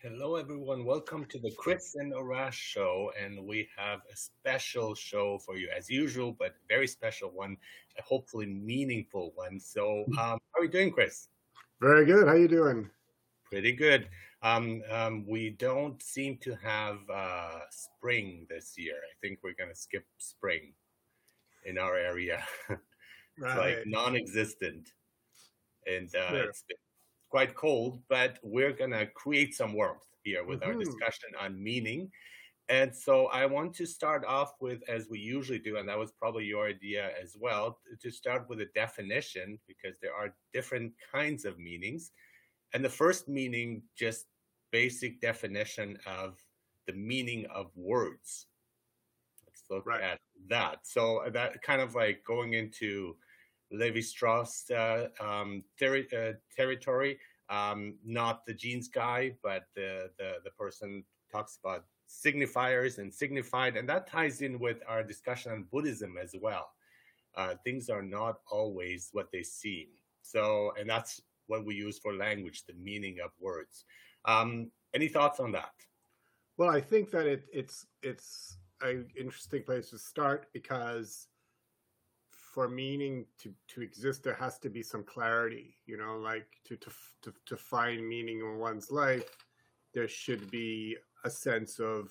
Hello, everyone. Welcome to the Chris and Arash show. And we have a special show for you, as usual, but very special one, a hopefully meaningful one. So, um, how are you doing, Chris? Very good. How are you doing? Pretty good. Um, um, we don't seem to have uh, spring this year. I think we're going to skip spring in our area. it's Right. like non-existent, and uh, it's been quite cold. But we're going to create some warmth here with our hmm discussion on meaning. And so I want to start off with, as we usually do, and that was probably your idea as well, to start with a definition because there are different kinds of meanings. And the first meaning, just basic definition of the meaning of words. Let's look Right. at that. So that kind of like going into Levi Strauss uh, um, terri- uh, territory, um, not the jeans guy, but the, the the person talks about signifiers and signified, and that ties in with our discussion on Buddhism as well. Uh, things are not always what they seem. So, and that's what we use for language, the meaning of words. Um, any thoughts on that? Well, I think that it, it's it's an interesting place to start because for meaning to, to exist, there has to be some clarity. You know, like to to to, to find meaning in one's life, there should be a sense of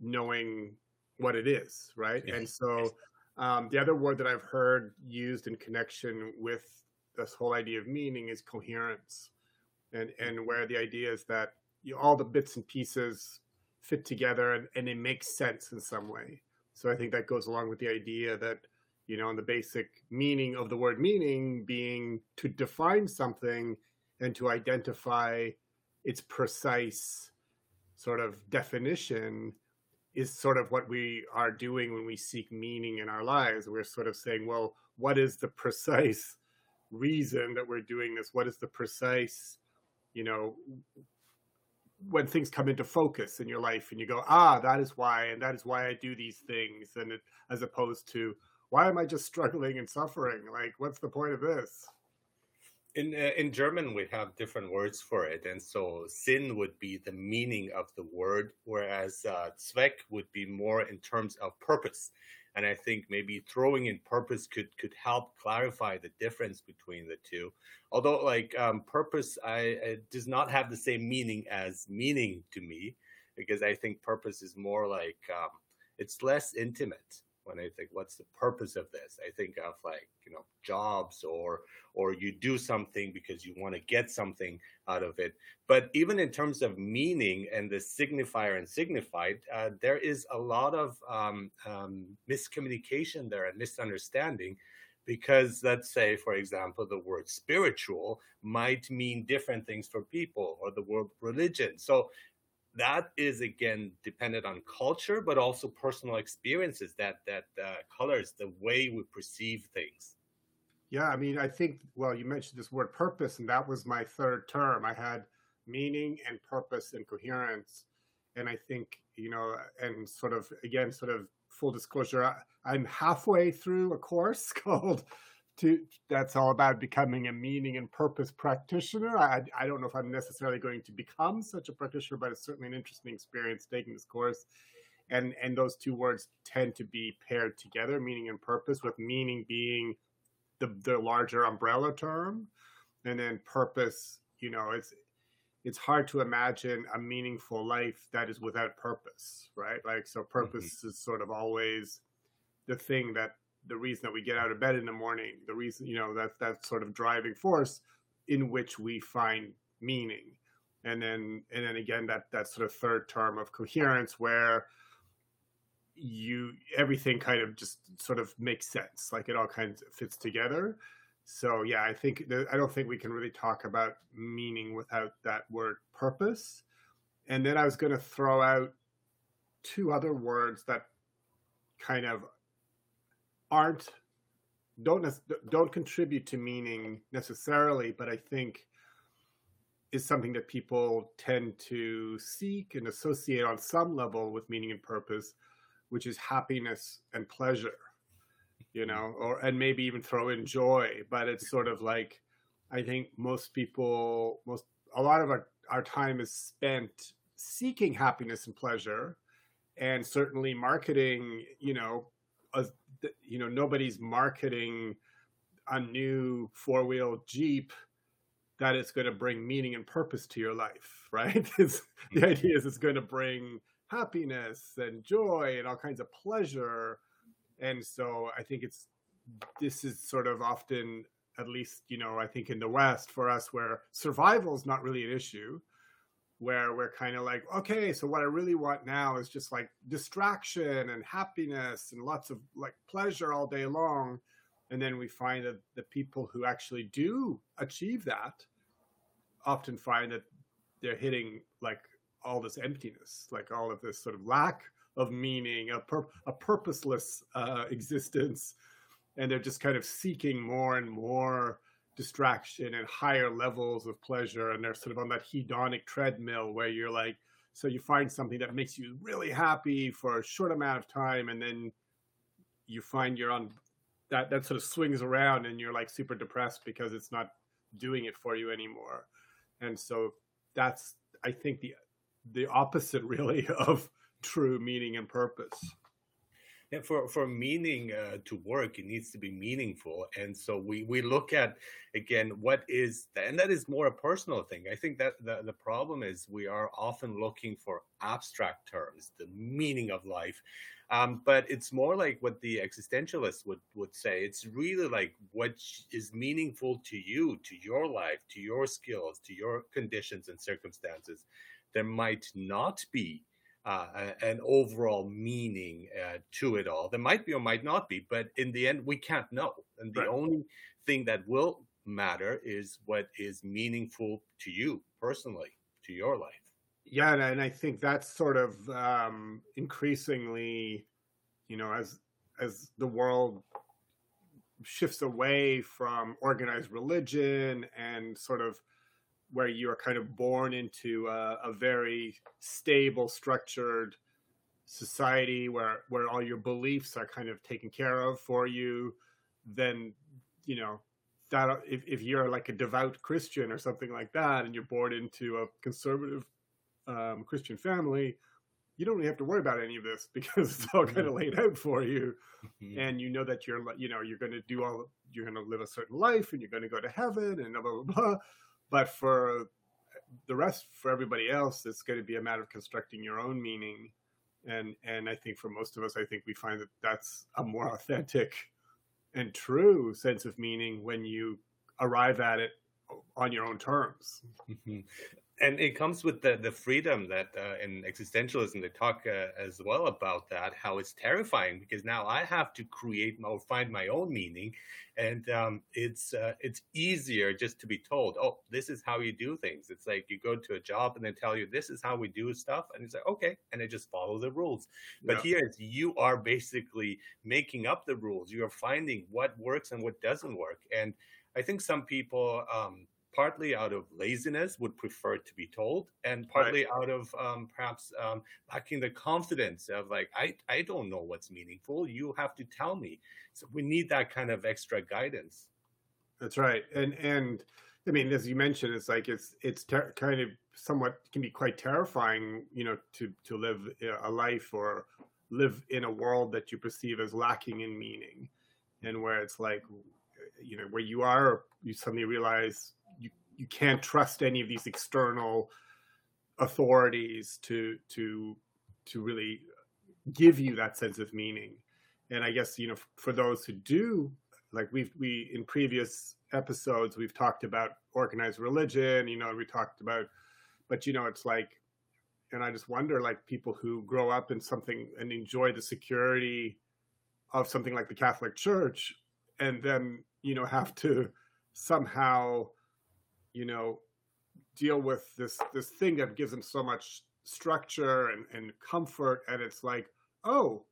knowing what it is, right? Yes. And so, um, the other word that I've heard used in connection with this whole idea of meaning is coherence, and and where the idea is that you, all the bits and pieces fit together and, and it makes sense in some way. So I think that goes along with the idea that you know, and the basic meaning of the word meaning being to define something and to identify its precise sort of definition is sort of what we are doing when we seek meaning in our lives. We're sort of saying, well, what is the precise reason that we're doing this? What is the precise, you know, when things come into focus in your life and you go, ah, that is why, and that is why I do these things, and it, as opposed to why am I just struggling and suffering? Like, what's the point of this? In uh, in German, we have different words for it, and so Sinn would be the meaning of the word, whereas uh, Zweck would be more in terms of purpose. And I think maybe throwing in purpose could could help clarify the difference between the two. Although, like um, purpose, I does not have the same meaning as meaning to me, because I think purpose is more like um, it's less intimate. When I think, what's the purpose of this? I think of like you know jobs or or you do something because you want to get something out of it. But even in terms of meaning and the signifier and signified, uh, there is a lot of um, um, miscommunication there and misunderstanding. Because let's say, for example, the word spiritual might mean different things for people, or the word religion. So that is again dependent on culture, but also personal experiences that that uh, colors the way we perceive things. Yeah, I mean, I think, well, you mentioned this word purpose, and that was my third term. I had meaning and purpose and coherence. And I think, you know, and sort of, again, sort of full disclosure, I, I'm halfway through a course called to that's all about becoming a meaning and purpose practitioner. I, I don't know if I'm necessarily going to become such a practitioner, but it's certainly an interesting experience taking this course. And and those two words tend to be paired together, meaning and purpose, with meaning being the the larger umbrella term, and then purpose. You know, it's it's hard to imagine a meaningful life that is without purpose, right? Like so, purpose mm-hmm. is sort of always the thing that the reason that we get out of bed in the morning, the reason, you know, that's that sort of driving force in which we find meaning. And then and then again that that sort of third term of coherence where you everything kind of just sort of makes sense. Like it all kind of fits together. So yeah, I think I don't think we can really talk about meaning without that word purpose. And then I was going to throw out two other words that kind of aren't don't don't contribute to meaning necessarily, but I think is something that people tend to seek and associate on some level with meaning and purpose, which is happiness and pleasure, you mm-hmm. know, or and maybe even throw in joy. But it's sort of like I think most people, most a lot of our our time is spent seeking happiness and pleasure and certainly marketing you know a, you know nobody's marketing a new four-wheel jeep that is going to bring meaning and purpose to your life right? It's, the mm-hmm. idea is it's going to bring happiness and joy and all kinds of pleasure. And so i think it's this is sort of often at least you know i think in the west for us where survival is not really an issue where we're kind of like okay so what i really want now is just like distraction and happiness and lots of like pleasure all day long. And then we find that the people who actually do achieve that often find that they're hitting like all this emptiness like all of this sort of lack of meaning a, pur- a purposeless uh, existence. And they're just kind of seeking more and more distraction and higher levels of pleasure and they're sort of on that hedonic treadmill where you're like so you find something that makes you really happy for a short amount of time and then you find you're on that that sort of swings around and you're like super depressed because it's not doing it for you anymore. And so that's i think the the opposite really of true meaning and purpose and for for meaning uh, to work, it needs to be meaningful. And so we we look at again what is and that is more a personal thing. I think that the the problem is we are often looking for abstract terms, the meaning of life. Um, but it's more like what the existentialists would would say. It's really like what is meaningful to you, to your life, to your skills, to your conditions and circumstances. There might not be uh, an overall meaning uh, to it all. There might be or might not be, but in the end, we can't know. And the right. only thing that will matter is what is meaningful to you personally, to your life. Yeah, and I think that's sort of um, increasingly, you know, as as the world shifts away from organized religion and sort of where you are kind of born into a, a very stable, structured society where where all your beliefs are kind of taken care of for you, then you know that if, if you're like a devout Christian or something like that, and you're born into a conservative um, Christian family, you don't really have to worry about any of this because it's all kind of mm-hmm. laid out for you, mm-hmm. and you know that you're you know you're going to do all you're going to live a certain life, and you're going to go to heaven, and blah blah blah. But for the rest, for everybody else, it's going to be a matter of constructing your own meaning. And and I think for most of us, I think we find that that's a more authentic and true sense of meaning when you arrive at it on your own terms. Mm-hmm. And it comes with the the freedom that uh, in existentialism they talk uh, as well about that how it's terrifying because now I have to create or find my own meaning, and um, it's uh, it's easier just to be told, oh, this is how you do things. It's like you go to a job and they tell you this is how we do stuff, and it's like okay, and I just follow the rules. But yeah. here you are basically making up the rules. You are finding what works and what doesn't work, and I think some people. Um, partly out of laziness would prefer to be told and partly right. out of um, perhaps um, lacking the confidence of like I, I don't know what's meaningful. You have to tell me. So we need that kind of extra guidance. That's right. And and i mean as you mentioned it's like it's it's ter- kind of somewhat can be quite terrifying you know to to live a life or live in a world that you perceive as lacking in meaning and where it's like you know where you are you suddenly realize you you can't trust any of these external authorities to to to really give you that sense of meaning. And i guess you know for those who do like we've we in previous episodes we've talked about organized religion you know we talked about but you know it's like and i just wonder like people who grow up in something and enjoy the security of something like the catholic church and then you know have to somehow you know, deal with this this thing that gives them so much structure and, and comfort. And it's like, oh,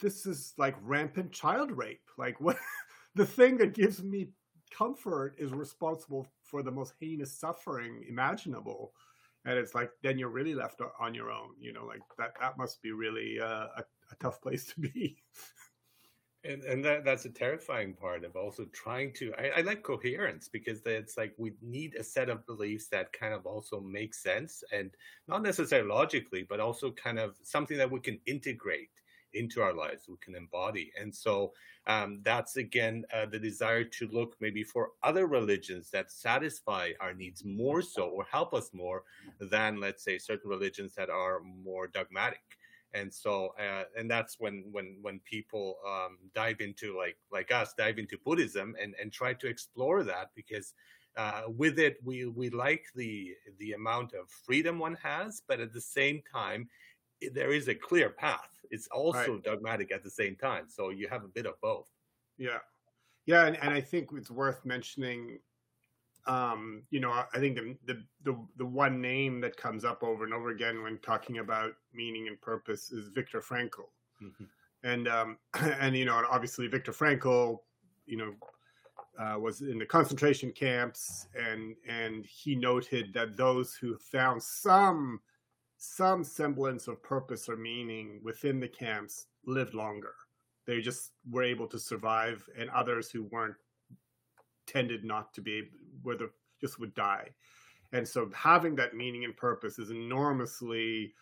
this is like rampant child rape. Like what the thing that gives me comfort is responsible for the most heinous suffering imaginable. And it's like then you're really left on your own. You know, like that that must be really uh, a, a tough place to be. And, and that, that's a terrifying part of also trying to. I, I, like coherence because it's like we need a set of beliefs that kind of also make sense and not necessarily logically, but also kind of something that we can integrate into our lives, we can embody. And so um, that's again uh, the desire to look maybe for other religions that satisfy our needs more so or help us more than, let's say, certain religions that are more dogmatic and so uh, and that's when when when people um, dive into like like us dive into buddhism and and try to explore that because uh, with it we we like the the amount of freedom one has but at the same time there is a clear path. It's also right. dogmatic at the same time. So you have a bit of both. Yeah. Yeah and, and i think it's worth mentioning um, you know, I think the, the, the the one name that comes up over and over again when talking about meaning and purpose is Viktor Frankl, mm-hmm. and um, and you know, obviously Viktor Frankl, you know, uh, was in the concentration camps, and and he noted that those who found some some semblance of purpose or meaning within the camps lived longer. They just were able to survive, and others who weren't tended not to be where the just would die. And so having that meaning and purpose is enormously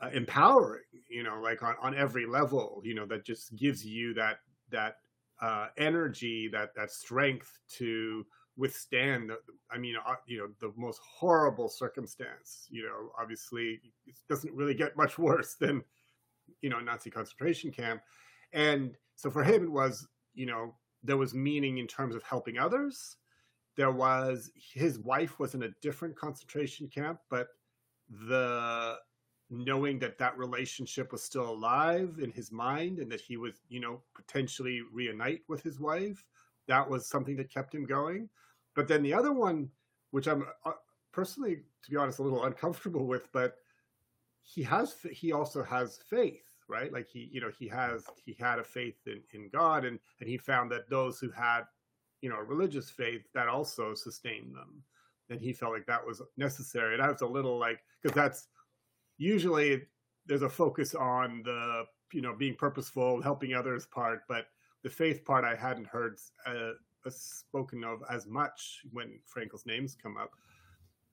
uh, empowering, you know, like on, on every level, you know, that just gives you that, that uh, energy, that, that strength to withstand, the, I mean, uh, you know, the most horrible circumstance, you know, obviously it doesn't really get much worse than, you know, Nazi concentration camp. And so for him, it was, you know, there was meaning in terms of helping others. There was his wife was in a different concentration camp, but the knowing that that relationship was still alive in his mind and that he was, you know, potentially reunite with his wife, that was something that kept him going. But then the other one, which I'm uh, personally, to be honest, a little uncomfortable with, but he has, he also has faith right? Like he, you know, he has he had a faith in, in God, and and he found that those who had, you know, a religious faith that also sustained them, and he felt like that was necessary. And I was a little like because that's usually there's a focus on the you know being purposeful, helping others part, but the faith part I hadn't heard uh, spoken of as much when Frankl's names come up.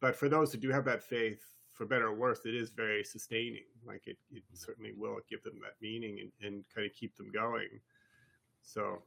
But for those who do have that faith, for better or worse, it is very sustaining. Like it, it certainly will give them that meaning and, and kind of keep them going. So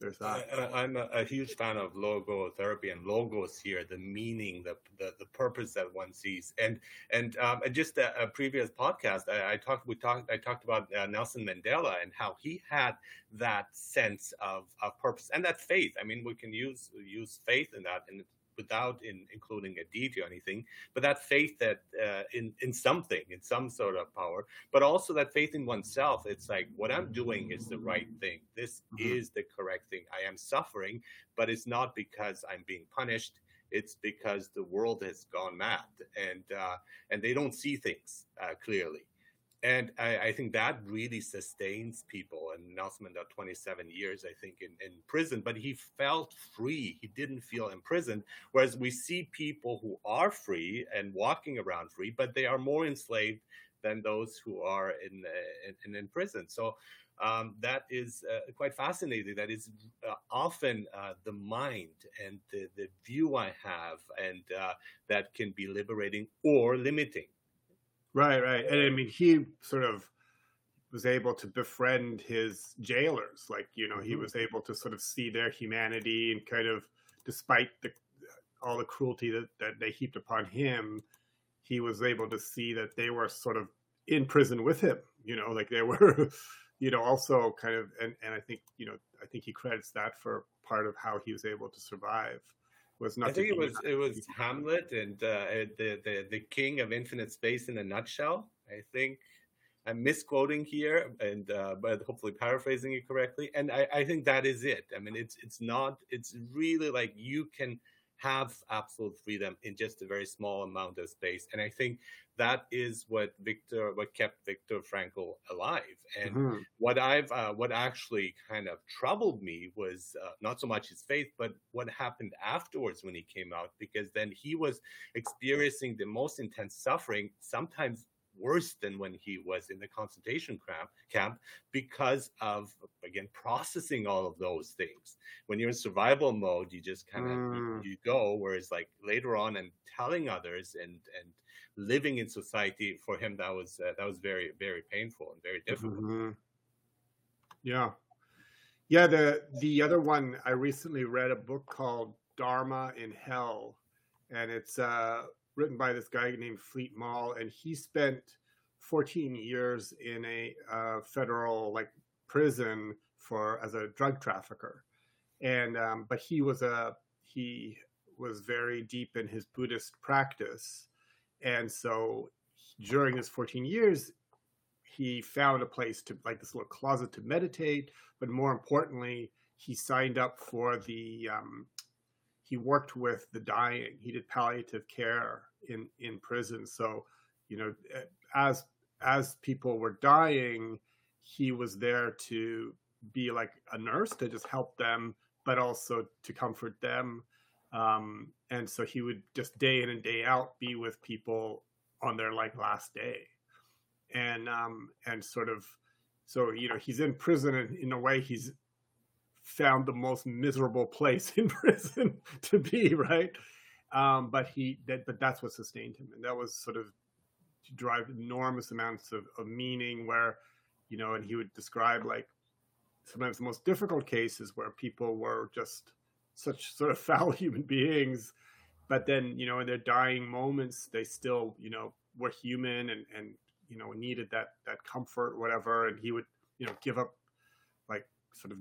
there's that. I, am a, a, huge fan of logotherapy and logos here, the meaning, the the, the purpose that one sees. And and um, just a, a, previous podcast, I, I, talked we talked I talked about uh, Nelson Mandela and how he had that sense of, of purpose and that faith. I mean, we can use use faith in that, and without in, including a deity or anything, but that faith that uh, in in something, in some sort of power, but also that faith in oneself. It's like what I'm doing is the right thing. This mm-hmm. is the correct thing. I am suffering, but it's not because I'm being punished. It's because the world has gone mad, and uh, and they don't see things uh, clearly and I, I, think that really sustains people. And Nelson Mandela, 27 years, I think, in, in prison, but he felt free. He didn't feel imprisoned. Whereas we see people who are free and walking around free, but they are more enslaved than those who are in uh, in, in, prison. So um, that is uh, quite fascinating. That is uh, often uh, the mind and the, the view I have, and uh, that can be liberating or limiting. Right, right. And I mean, he sort of was able to befriend his jailers. Like, you know, he mm-hmm. was able to sort of see their humanity and kind of, despite the all the cruelty that, that they heaped upon him, he was able to see that they were sort of in prison with him. You know, like they were, you know, also kind of, and, and I think, you know, I think he credits that for part of how he was able to survive was not. I think it was it was Hamlet and uh, the the the king of infinite space in a nutshell. I think I'm misquoting here, and uh, but hopefully paraphrasing it correctly. And I, I think that is it. I mean, it's it's not. It's really like you can have absolute freedom in just a very small amount of space. And I think that is what Viktor, what kept Viktor Frankl alive. And mm-hmm. what I've, uh, what actually kind of troubled me was uh, not so much his faith, but what happened afterwards when he came out, because then he was experiencing the most intense suffering, sometimes worse than when he was in the concentration camp camp because of again processing all of those things when you're in survival mode you just kind of mm. you, you, go whereas like later on and telling others and and living in society for him that was uh, that was very very painful and very difficult mm-hmm. yeah yeah the the other one i recently read a book called dharma in hell and it's uh written by this guy named Fleet Maull, and he spent 14 years in a uh, federal like prison for as a drug trafficker, and um, but he was a he was very deep in his Buddhist practice, and so during his 14 years, he found a place to like this little closet to meditate, but more importantly, he signed up for the um, he worked with the dying. He did palliative care in in prison. So, you know, as as people were dying, he was there to be like a nurse to just help them, but also to comfort them. Um, and so he would just day in and day out be with people on their like last day, and um, and sort of so you know he's in prison and in a way he's found the most miserable place in prison to be, right? Um, but he that but that's what sustained him, and that was sort of to drive enormous amounts of, of meaning. Where you know, and he would describe like sometimes the most difficult cases where people were just such sort of foul human beings, but then you know in their dying moments they still you know were human and and you know needed that that comfort whatever, and he would you know give up like sort of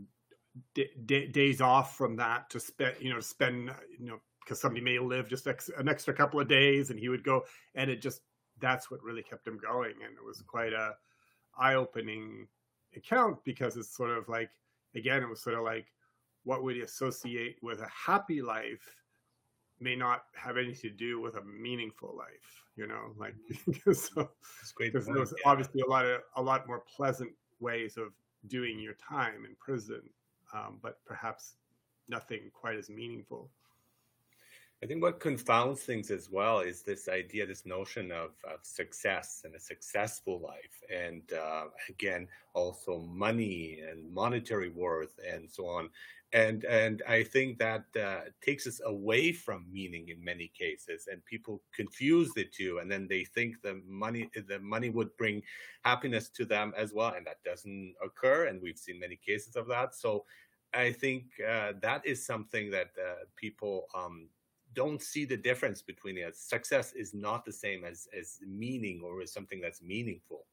d- d- days off from that to spend, you know, spend, you know, because somebody may live just ex- an extra couple of days, and he would go, and it just that's what really kept him going, and it was quite a eye-opening account because it's sort of like again, it was sort of like what would you associate with a happy life may not have anything to do with a meaningful life you know like so because there's yeah. obviously a lot of a lot more pleasant ways of doing your time in prison um, but perhaps nothing quite as meaningful. I think what confounds things as well is this idea, this notion of, of success and a successful life. And uh, again, also money and monetary worth and so on. And, and I think that uh, takes us away from meaning in many cases. And people confuse the two. And then they think the money, the money would bring happiness to them as well. And that doesn't occur. And we've seen many cases of that. So I think uh, that is something that uh, people um, don't see the difference between it. Success is not the same as as meaning or as something that's meaningful.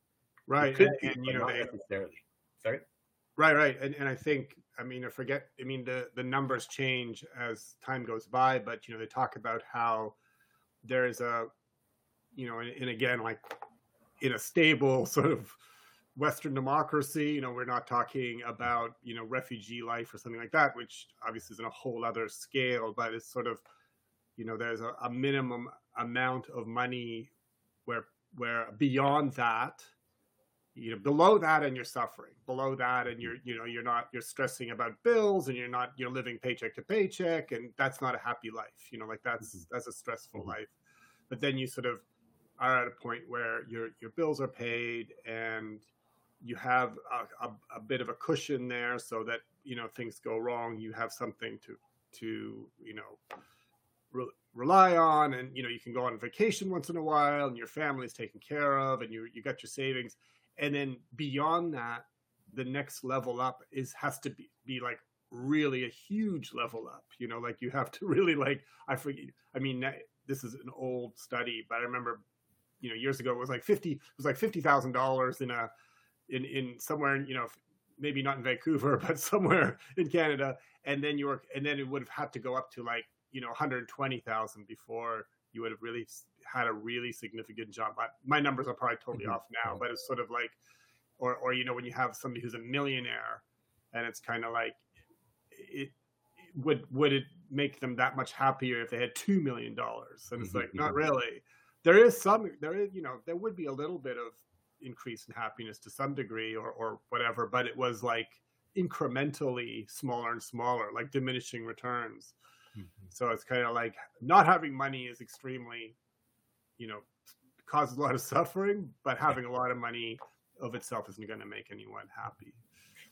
Right. And, be, and, you know, they, necessarily. Sorry. Right, right, and and I think I mean I forget. I mean the the numbers change as time goes by, but you know they talk about how there is a, you know, and, and again like in a stable sort of Western democracy. You know, we're not talking about you know refugee life or something like that, which obviously is in a whole other scale. But it's sort of you know there's a, a minimum amount of money where where beyond that you know below that and you're suffering below that and you're you know you're not you're stressing about bills and you're not you're living paycheck to paycheck and that's not a happy life you know like that's mm-hmm. that's a stressful mm-hmm. life but then you sort of are at a point where your your bills are paid and you have a, a, a, bit of a cushion there so that you know things go wrong you have something to to you know re- rely on and you know you can go on vacation once in a while and your family's taken care of and you you got your savings and then beyond that the next level up is has to be be like really a huge level up you know? Like you have to really like i forget i mean this is an old study but i remember you know years ago it was like 50 it was like $50,000 in a in in somewhere you know maybe not in Vancouver but somewhere in Canada. And then you were and then it would have had to go up to like you know 120,000 before you would have really had a really significant jump. I, my numbers are probably totally mm-hmm. off now, but it's sort of like or or you know when you have somebody who's a millionaire and it's kind of like it would would it make them that much happier if they had 2 million dollars and it's like not really there is some there is you know there would be a little bit of increase in happiness to some degree or, or whatever, but it was like incrementally smaller and smaller, like diminishing returns. Mm-hmm. So it's kind of like not having money is extremely, you know, causes a lot of suffering, but having a lot of money of itself isn't going to make anyone happy.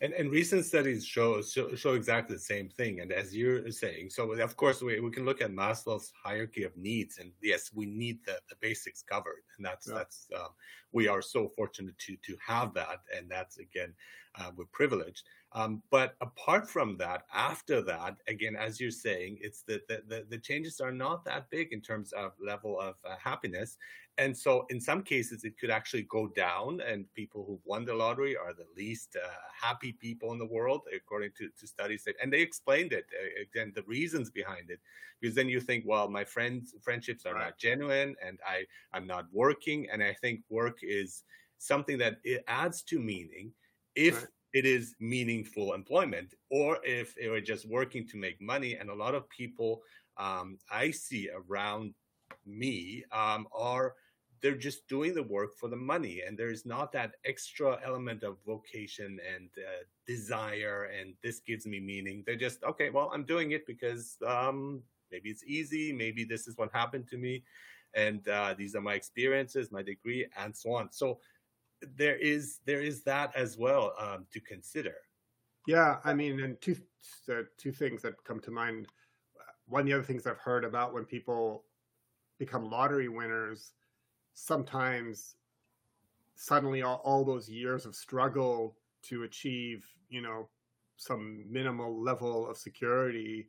And, and recent studies show, show, show exactly the same thing. And as you're saying, so of course we, we can look at Maslow's hierarchy of needs, and yes, we need the, the basics covered, and that's yeah. that's um, we are so fortunate to to have that, and that's again uh, we're privileged. Um, but apart from that, after that, again, as you're saying, it's the, the, the, the changes are not that big in terms of level of uh, happiness. And so in some cases, it could actually go down, and people who've won the lottery are the least uh, happy people in the world, according to, to studies. That, and they explained it, uh, again, the reasons behind it. Because then you think, well, my friends, friendships are right. not genuine, and I, I'm not working. And I think work is something that it adds to meaning if right. it is meaningful employment or if they are just working to make money. And a lot of people um, I see around me um, are they're just doing the work for the money. And there's not that extra element of vocation and uh, desire and this gives me meaning. They're just okay well i'm doing it because um, maybe it's easy. Maybe this is what happened to me. And uh, these are my experiences my degree and so on. So there is there is that as well um, to consider. Yeah, I mean, and two uh, two things that come to mind. One of the other things I've heard about when people become lottery winners, sometimes suddenly all, all those years of struggle to achieve, you know, some minimal level of security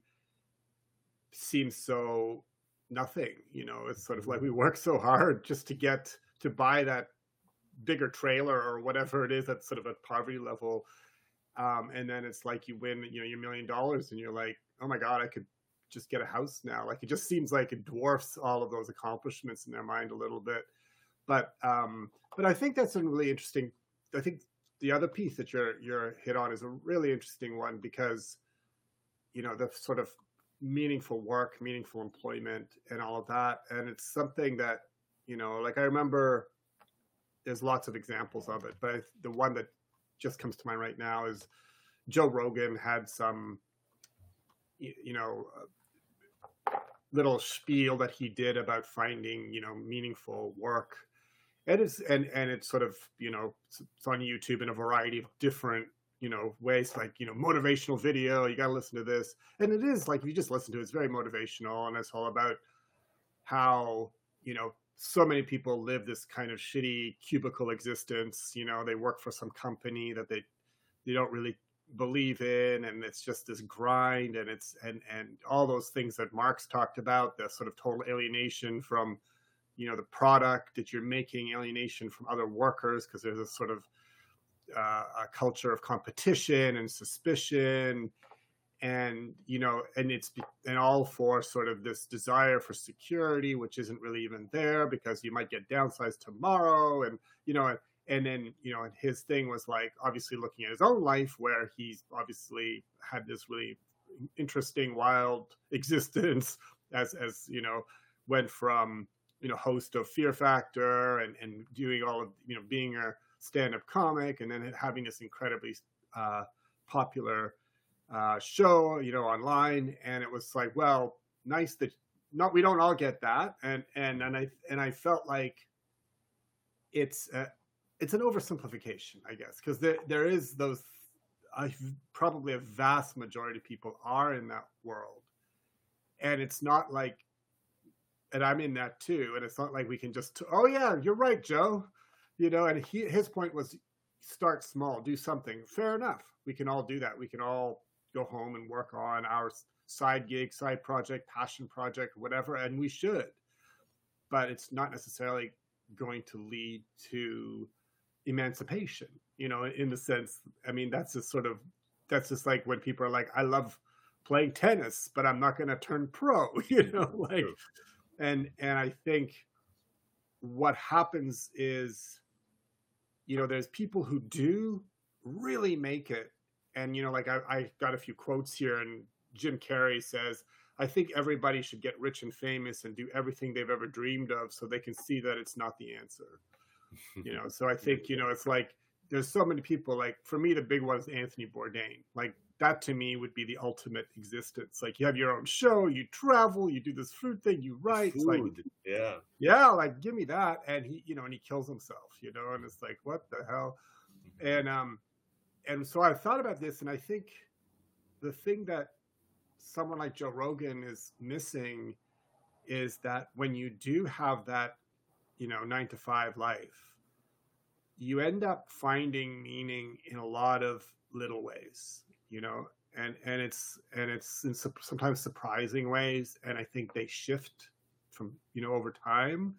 seems so nothing. You know, it's sort of like we work so hard just to get to buy that bigger trailer or whatever it is at sort of a poverty level. Um, and then it's like you win, you know, your million dollars, and you're like, oh my god, I could just get a house now. Like it just seems like it dwarfs all of those accomplishments in their mind a little bit. But um, but I think that's a really interesting. I think the other piece that you're you're hit on is a really interesting one because you know the sort of meaningful work, meaningful employment, and all of that. And it's something that you know, like I remember there's lots of examples of it, but the one that just comes to mind right now is Joe Rogan had some, you know, uh, little spiel that he did about finding, you know, meaningful work. And it's and and it's sort of you know it's on YouTube in a variety of different you know ways like you know motivational video you got to listen to this and it is like if you just listen to it it's very motivational and it's all about how you know so many people live this kind of shitty cubicle existence. You know, they work for some company that they they don't really believe in, and it's just this grind, and it's and and all those things that Marx talked about, the sort of total alienation from, you know, the product that you're making, alienation from other workers, because there's a sort of uh, a culture of competition and suspicion and you know and it's and all for sort of this desire for security which isn't really even there because you might get downsized tomorrow and you know and then you know and his thing was like obviously looking at his own life where he's obviously had this really interesting wild existence as as you know went from you know host of fear factor and and doing all of you know being a stand-up comic and then having this incredibly uh, popular uh, show, you know, online, and it was like, well, nice that not we don't all get that, and and and I and I felt like it's a, it's an oversimplification, I guess, because there there is those. I probably a vast majority of people are in that world, and it's not like, and I'm in that too, and it's not like we can just, oh yeah, you're right, Joe, you know. And he, his point was, start small, do something. Fair enough, we can all do that. We can all go home and work on our side gig, side project, passion project, whatever, and we should. But it's not necessarily going to lead to emancipation, you know, in the sense, I mean, that's just sort of, that's just like when people are like, I love playing tennis, but I'm not going to turn pro, you know, like, and, and I think what happens is, you know, there's people who do really make it and you know like I, I got a few quotes here and jim carrey says i think everybody should get rich and famous and do everything they've ever dreamed of so they can see that it's not the answer you know so i think you know it's like there's so many people like for me the big one is anthony bourdain like that to me would be the ultimate existence. Like you have your own show, you travel, you do this food thing, you write. Like, yeah. Yeah, like give me that. And he, you know, and he kills himself, you know, and it's like, what the hell? Mm-hmm. And um, and so I've thought about this, and I think the thing that someone like Joe Rogan is missing is that when you do have that, you know, nine to five life, you end up finding meaning in a lot of little ways, you know, and and it's and it's in sometimes surprising ways, and I think they shift from you know over time,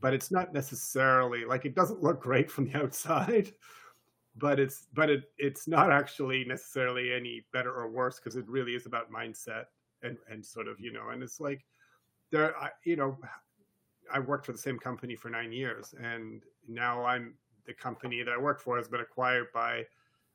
but it's not necessarily like it doesn't look great from the outside, but it's but it it's not actually necessarily any better or worse because it really is about mindset and and sort of you know and it's like there I, you know I worked for the same company for nine years and now I'm the company that I work for has been acquired by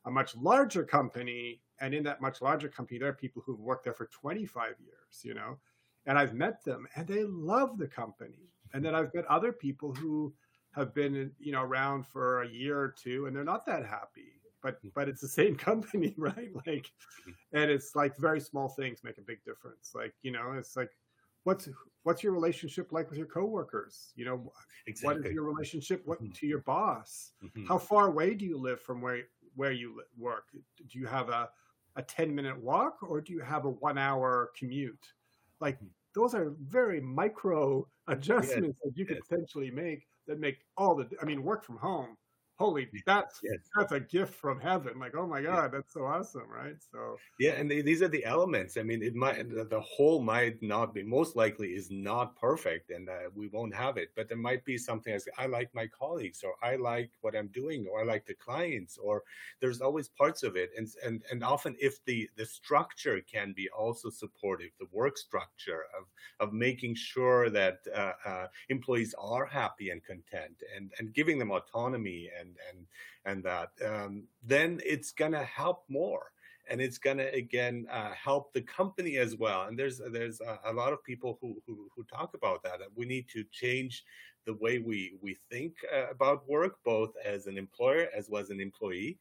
a much larger company and in that much larger company there are people who've worked there for 25 years you know? And I've met them and they love the company and then I've met other people who have been you know around for a year or two and they're not that happy but mm. but it's the same company right like and it's like very small things make a big difference like you know it's like what's what's your relationship like with your coworkers you know exactly. what is your relationship what mm-hmm. to your boss mm-hmm. how far away do you live from where where you work do you have a a 10 minute walk or do you have a one hour commute like mm. those are very micro adjustments yes. that you could yes. potentially make that make all the I mean work from home holy that's yes. that's a gift from heaven like oh my god yeah. that's so awesome right so yeah and they, these are the elements i mean it might the whole might not be most likely is not perfect and uh, we won't have it but there might be something as i like my colleagues or i like what i'm doing or i like the clients or there's always parts of it and and and often if the the structure can be also supportive the work structure of of making sure that uh, uh, employees are happy and content and and giving them autonomy and and and and that. Um, then it's gonna help more and it's gonna again uh, help the company as well. And there's there's a, a lot of people who, who, who talk about that we need to change the way we we think uh, about work both as an employer as well as an employee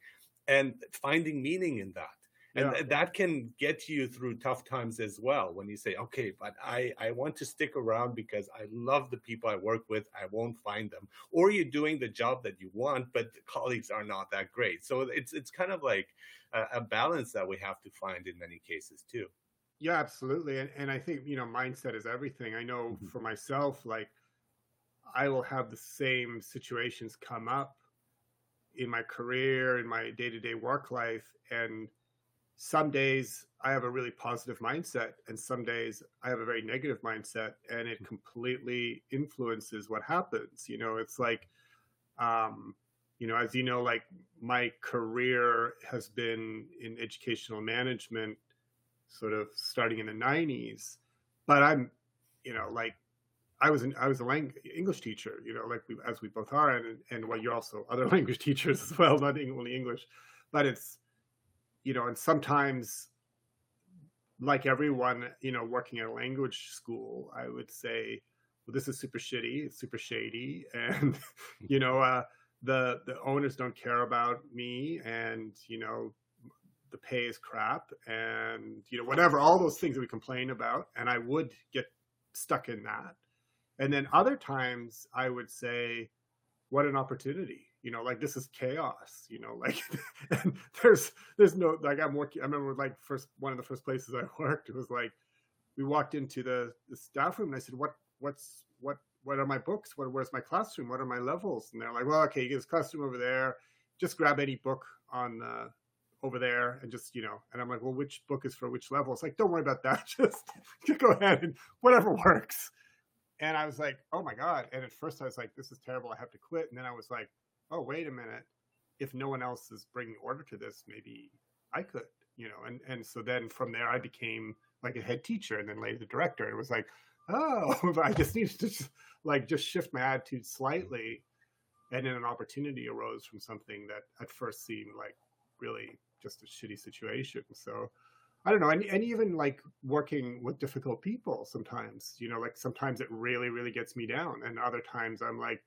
and finding meaning in that and yeah. that can get you through tough times as well when you say okay but i i want to stick around because i love the people i work with i won't find them or you're doing the job that you want but the colleagues are not that great so it's it's kind of like a, a balance that we have to find in many cases too yeah absolutely and, and i think you know mindset is everything i know mm-hmm. for myself like i will have the same situations come up in my career in my day-to-day work life and some days I have a really positive mindset, and some days I have a very negative mindset, and it completely influences what happens. You know, it's like, um, you know, as you know, like my career has been in educational management, sort of starting in the '90s, but I'm, you know, like I was an I was a language English teacher, you know, like we, as we both are, and and well, you're also other language teachers as well, not only English, but it's you know, and sometimes, like everyone, you know, working at a language school, I would say, well, this is super shitty, it's super shady, and you know, uh, the the owners don't care about me, and you know, the pay is crap, and you know, whatever, all those things that we complain about, and I would get stuck in that. And then other times, I would say, what an opportunity you know like this is chaos you know like there's there's no like i'm working i remember like first one of the first places i worked it was like we walked into the, the staff room and i said what what's what what are my books? What where's my classroom? What are my levels? And they're like well okay you get this classroom over there. Just grab any book on uh, over there and just you know and i'm like well which book is for which level? It's like don't worry about that. Just go ahead and whatever works. And i was like oh my god. And at first i was like this is terrible. I have to quit. And then i was like oh wait a minute. If no one else is bringing order to this maybe i could you know and and so then from there i became like a head teacher and then later the director. It was like oh i just needed to just, like just shift my attitude slightly. And then an opportunity arose from something that at first seemed like really just a shitty situation. So i don't know. And, and even like working with difficult people sometimes you know like sometimes it really really gets me down. And other times i'm like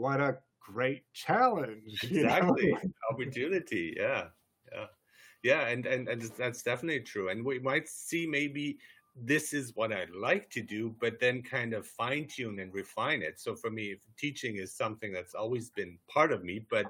what a great challenge. Exactly. Opportunity. Yeah. Yeah. Yeah, and, and and that's definitely true. And we might see maybe this is what I'd like to do, but then kind of fine tune and refine it. So for me, teaching is something that's always been part of me, but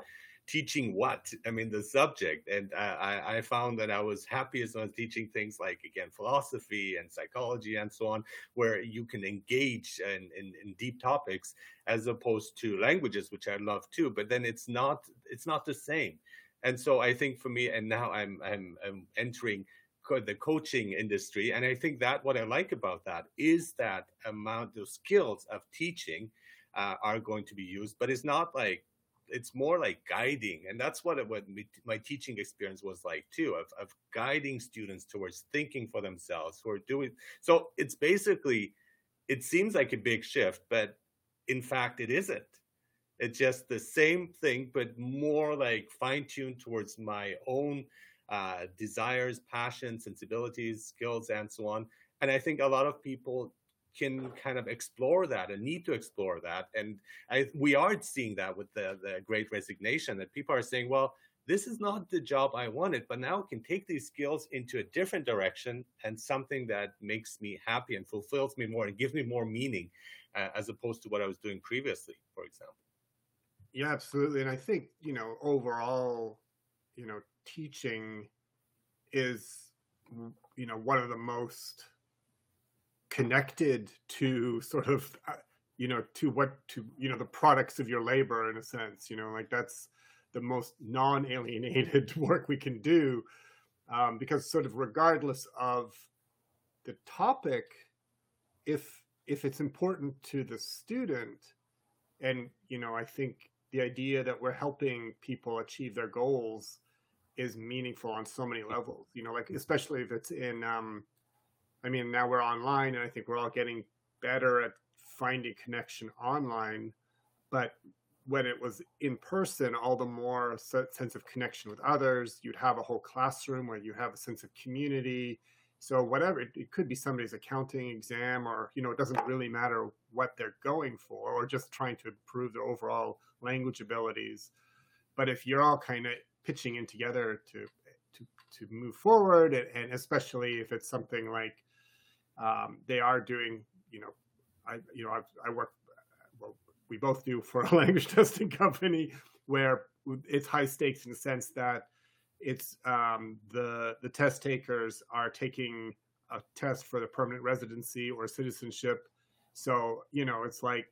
teaching what? I mean, the subject. And I, I found that I was happiest when teaching things like, again, philosophy and psychology and so on, where you can engage in, in, in deep topics as opposed to languages, which I love too. But then it's not, it's not the same. And so I think for me, and now I'm, I'm, I'm entering the coaching industry. And I think that what I like about that is that amount of skills of teaching uh, are going to be used, but it's not like it's more like guiding and that's what it, what my teaching experience was like too of, of guiding students towards thinking for themselves who are doing so it's basically it seems like a big shift but in fact it isn't. It's just the same thing but more like fine-tuned towards my own uh, desires passions sensibilities skills and so on and i think a lot of people can kind of explore that and need to explore that. And I, we are seeing that with the, the great resignation that people are saying, well, this is not the job I wanted, but now I can take these skills into a different direction and something that makes me happy and fulfills me more and gives me more meaning uh, as opposed to what I was doing previously, for example. Yeah, absolutely. And I think, you know, overall, you know, teaching is, you know, one of the most connected to sort of uh, you know to what to you know the products of your labor in a sense you know like that's the most non-alienated work we can do um, because sort of regardless of the topic if if it's important to the student and you know i think the idea that we're helping people achieve their goals is meaningful on so many levels you know like especially if it's in um, I mean, now we're online, and I think we're all getting better at finding connection online. But when it was in person, all the more sense of connection with others. You'd have a whole classroom where you have a sense of community. So whatever, it, it could be somebody's accounting exam, or you know, it doesn't really matter what they're going for, or just trying to improve their overall language abilities. But if you're all kind of pitching in together to to to move forward, and, and especially if it's something like um, they are doing, you know, I, you know, I've, I work, well, we both do for a language testing company where it's high stakes in the sense that it's um, the the test takers are taking a test for the permanent residency or citizenship. So you know, it's like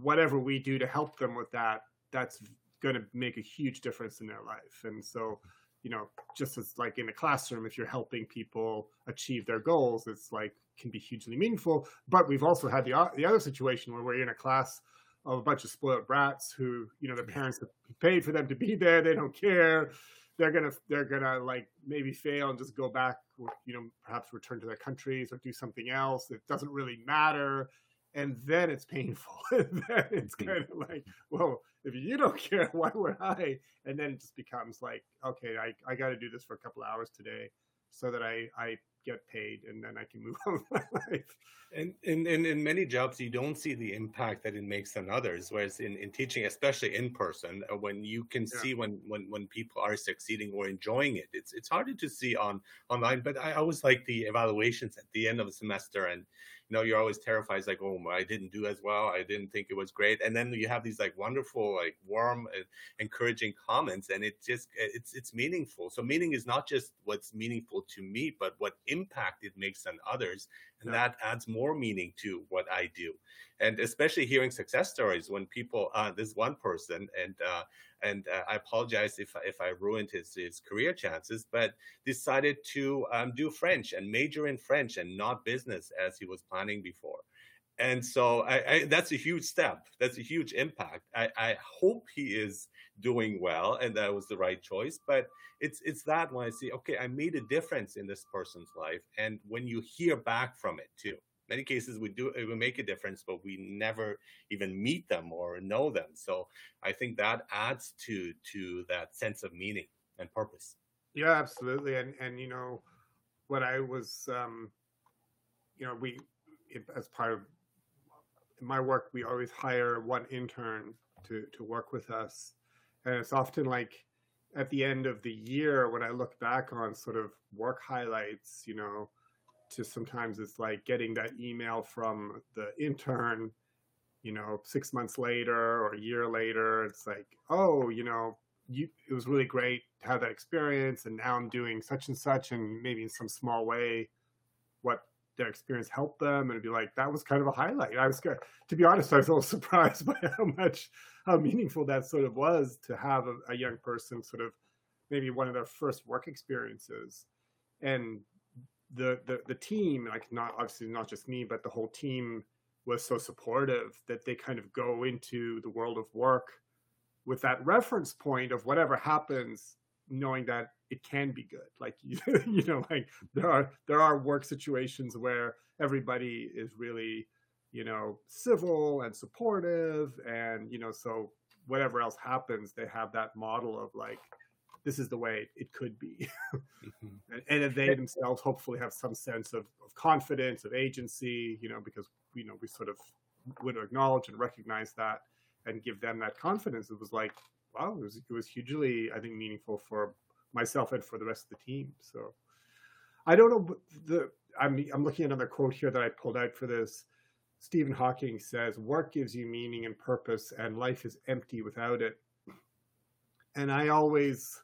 whatever we do to help them with that, that's going to make a huge difference in their life. And so you know, just as like in a classroom, if you're helping people achieve their goals, it's like can be hugely meaningful. But we've also had the the other situation where we're in a class of a bunch of spoiled brats who, you know, the parents have paid for them to be there. They don't care. They're gonna they're gonna like maybe fail and just go back, or, you know, perhaps return to their countries or do something else. It doesn't really matter. And then it's painful. and then it's mm-hmm. kind of like, well, if you don't care, why would I? And then it just becomes like, okay, I, I got to do this for a couple hours today so that I, I get paid and then I can move on with my life. And in, in, in many jobs, you don't see the impact that it makes on others. Whereas in, in teaching, especially in person, uh, when you can yeah. see when, when, when people are succeeding or enjoying it, it's, it's harder to see on online. But I always like the evaluations at the end of the semester and, know, you're always terrified. It's like, oh, I didn't do as well. I didn't think it was great. And then you have these like wonderful, like warm, uh, encouraging comments, and it just it's it's meaningful. So meaning is not just what's meaningful to me, but what impact it makes on others, and yeah. that adds more meaning to what I do. And especially hearing success stories when people, uh, this one person, and uh, and uh, I apologize if if I ruined his his career chances, but decided to um, do French and major in French and not business as he was planning before. And so I, I, that's a huge step. That's a huge impact. I, I hope he is doing well, and that was the right choice. But it's it's that when I see, okay, I made a difference in this person's life, and when you hear back from it too many cases we do it will make a difference but we never even meet them or know them. So i think that adds to to that sense of meaning and purpose. Yeah absolutely. And and you know what i was um you know we as part of my work we always hire one intern to to work with us. And it's often like at the end of the year when I look back on sort of work highlights, you know, to sometimes it's like getting that email from the intern, you know, six months later or a year later. It's like, oh, you know, you, it was really great to have that experience, and now I'm doing such and such, and maybe in some small way, what their experience helped them, and it'd be like that was kind of a highlight. I was, to be honest, I was a little surprised by how much, how meaningful that sort of was to have a, a young person sort of maybe one of their first work experiences, and the the the team, like not obviously not just me, but the whole team was so supportive that they kind of go into the world of work with that reference point of whatever happens knowing that it can be good. Like you, you know like there are there are work situations where everybody is really you know civil and supportive and you know so whatever else happens they have that model of like this is the way it could be mm-hmm. and, and, they themselves hopefully have some sense of, of confidence of agency you know because you know we sort of would acknowledge and recognize that and give them that confidence it was like wow, it was, it was hugely, I think, meaningful for myself and for the rest of the team. So I don't know the I'm I'm looking at another quote here that I pulled out for this. Stephen Hawking says, "Work gives you meaning and purpose, and life is empty without it." And I always,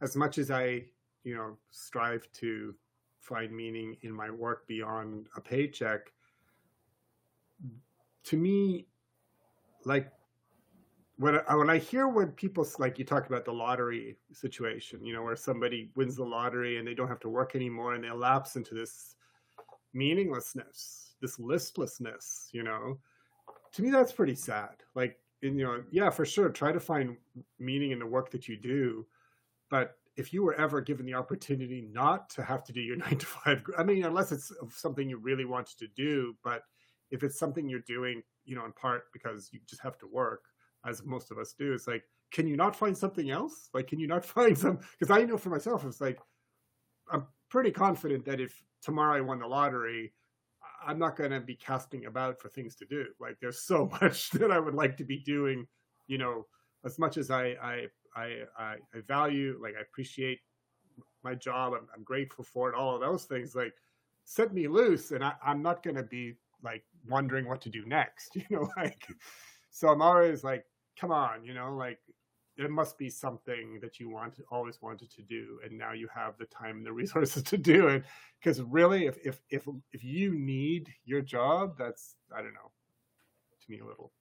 as much as I, you know, strive to find meaning in my work beyond a paycheck, to me, like when I, when I hear when people like you talk about the lottery situation, you know, where somebody wins the lottery and they don't have to work anymore and they lapse into this meaninglessness, this listlessness, you know, to me that's pretty sad. Like, and, you know, yeah, for sure, try to find meaning in the work that you do, but if you were ever given the opportunity not to have to do your nine to five, I mean, unless it's something you really wanted to do, but if it's something you're doing, you know, in part because you just have to work as most of us do. It's like, can you not find something else? Like, can you not find some? Because I know for myself, it's like, I'm pretty confident that if tomorrow I won the lottery, I'm not going to be casting about for things to do. Like, there's so much that I would like to be doing. You know, as much as I I I, I value, like, I appreciate my job. I'm, I'm grateful for it. All of those things, like, set me loose, and I, I'm not going to be like wondering what to do next. You know, like, so I'm always like come on, you know, like it must be something that you want always wanted to do and now you have the time and the resources to do it because really if if if if you need your job that's i don't know to me a little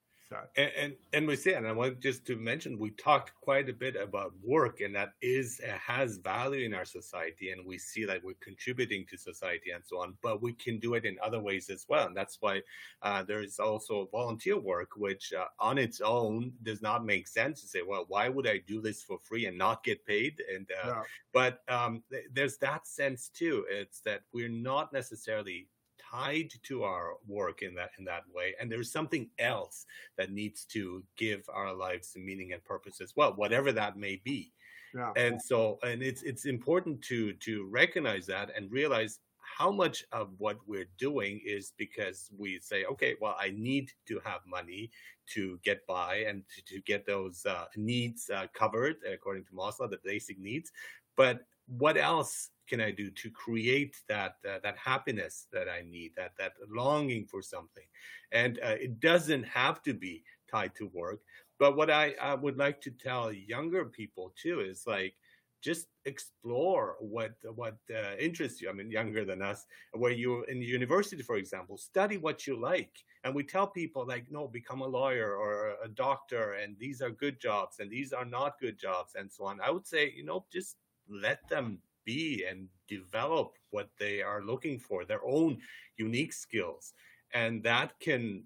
And, and, and we say, and I want just to mention, we talk quite a bit about work, and that is has value in our society, and we see that we're contributing to society and so on. But we can do it in other ways as well, and that's why uh, there is also volunteer work, which uh, on its own does not make sense to say, well, why would I do this for free and not get paid? And uh, but um, th- there's that sense too. It's that we're not necessarily tied to our work in that in that way and there's something else that needs to give our lives meaning and purpose as well whatever that may be yeah. and so and it's it's important to to recognize that and realize how much of what we're doing is because we say okay well i need to have money to get by and to, to get those uh, needs uh, covered according to maslow the basic needs but what else can I do to create that uh, that happiness that I need, that that longing for something, and uh, it doesn't have to be tied to work. But what I, I would like to tell younger people too is like just explore what what uh, interests you. I mean, younger than us, where you're in university, for example, study what you like. And we tell people like, no, become a lawyer or a doctor, and these are good jobs, and these are not good jobs, and so on. I would say, you know, just let them be and develop what they are looking for, their own unique skills. And that can,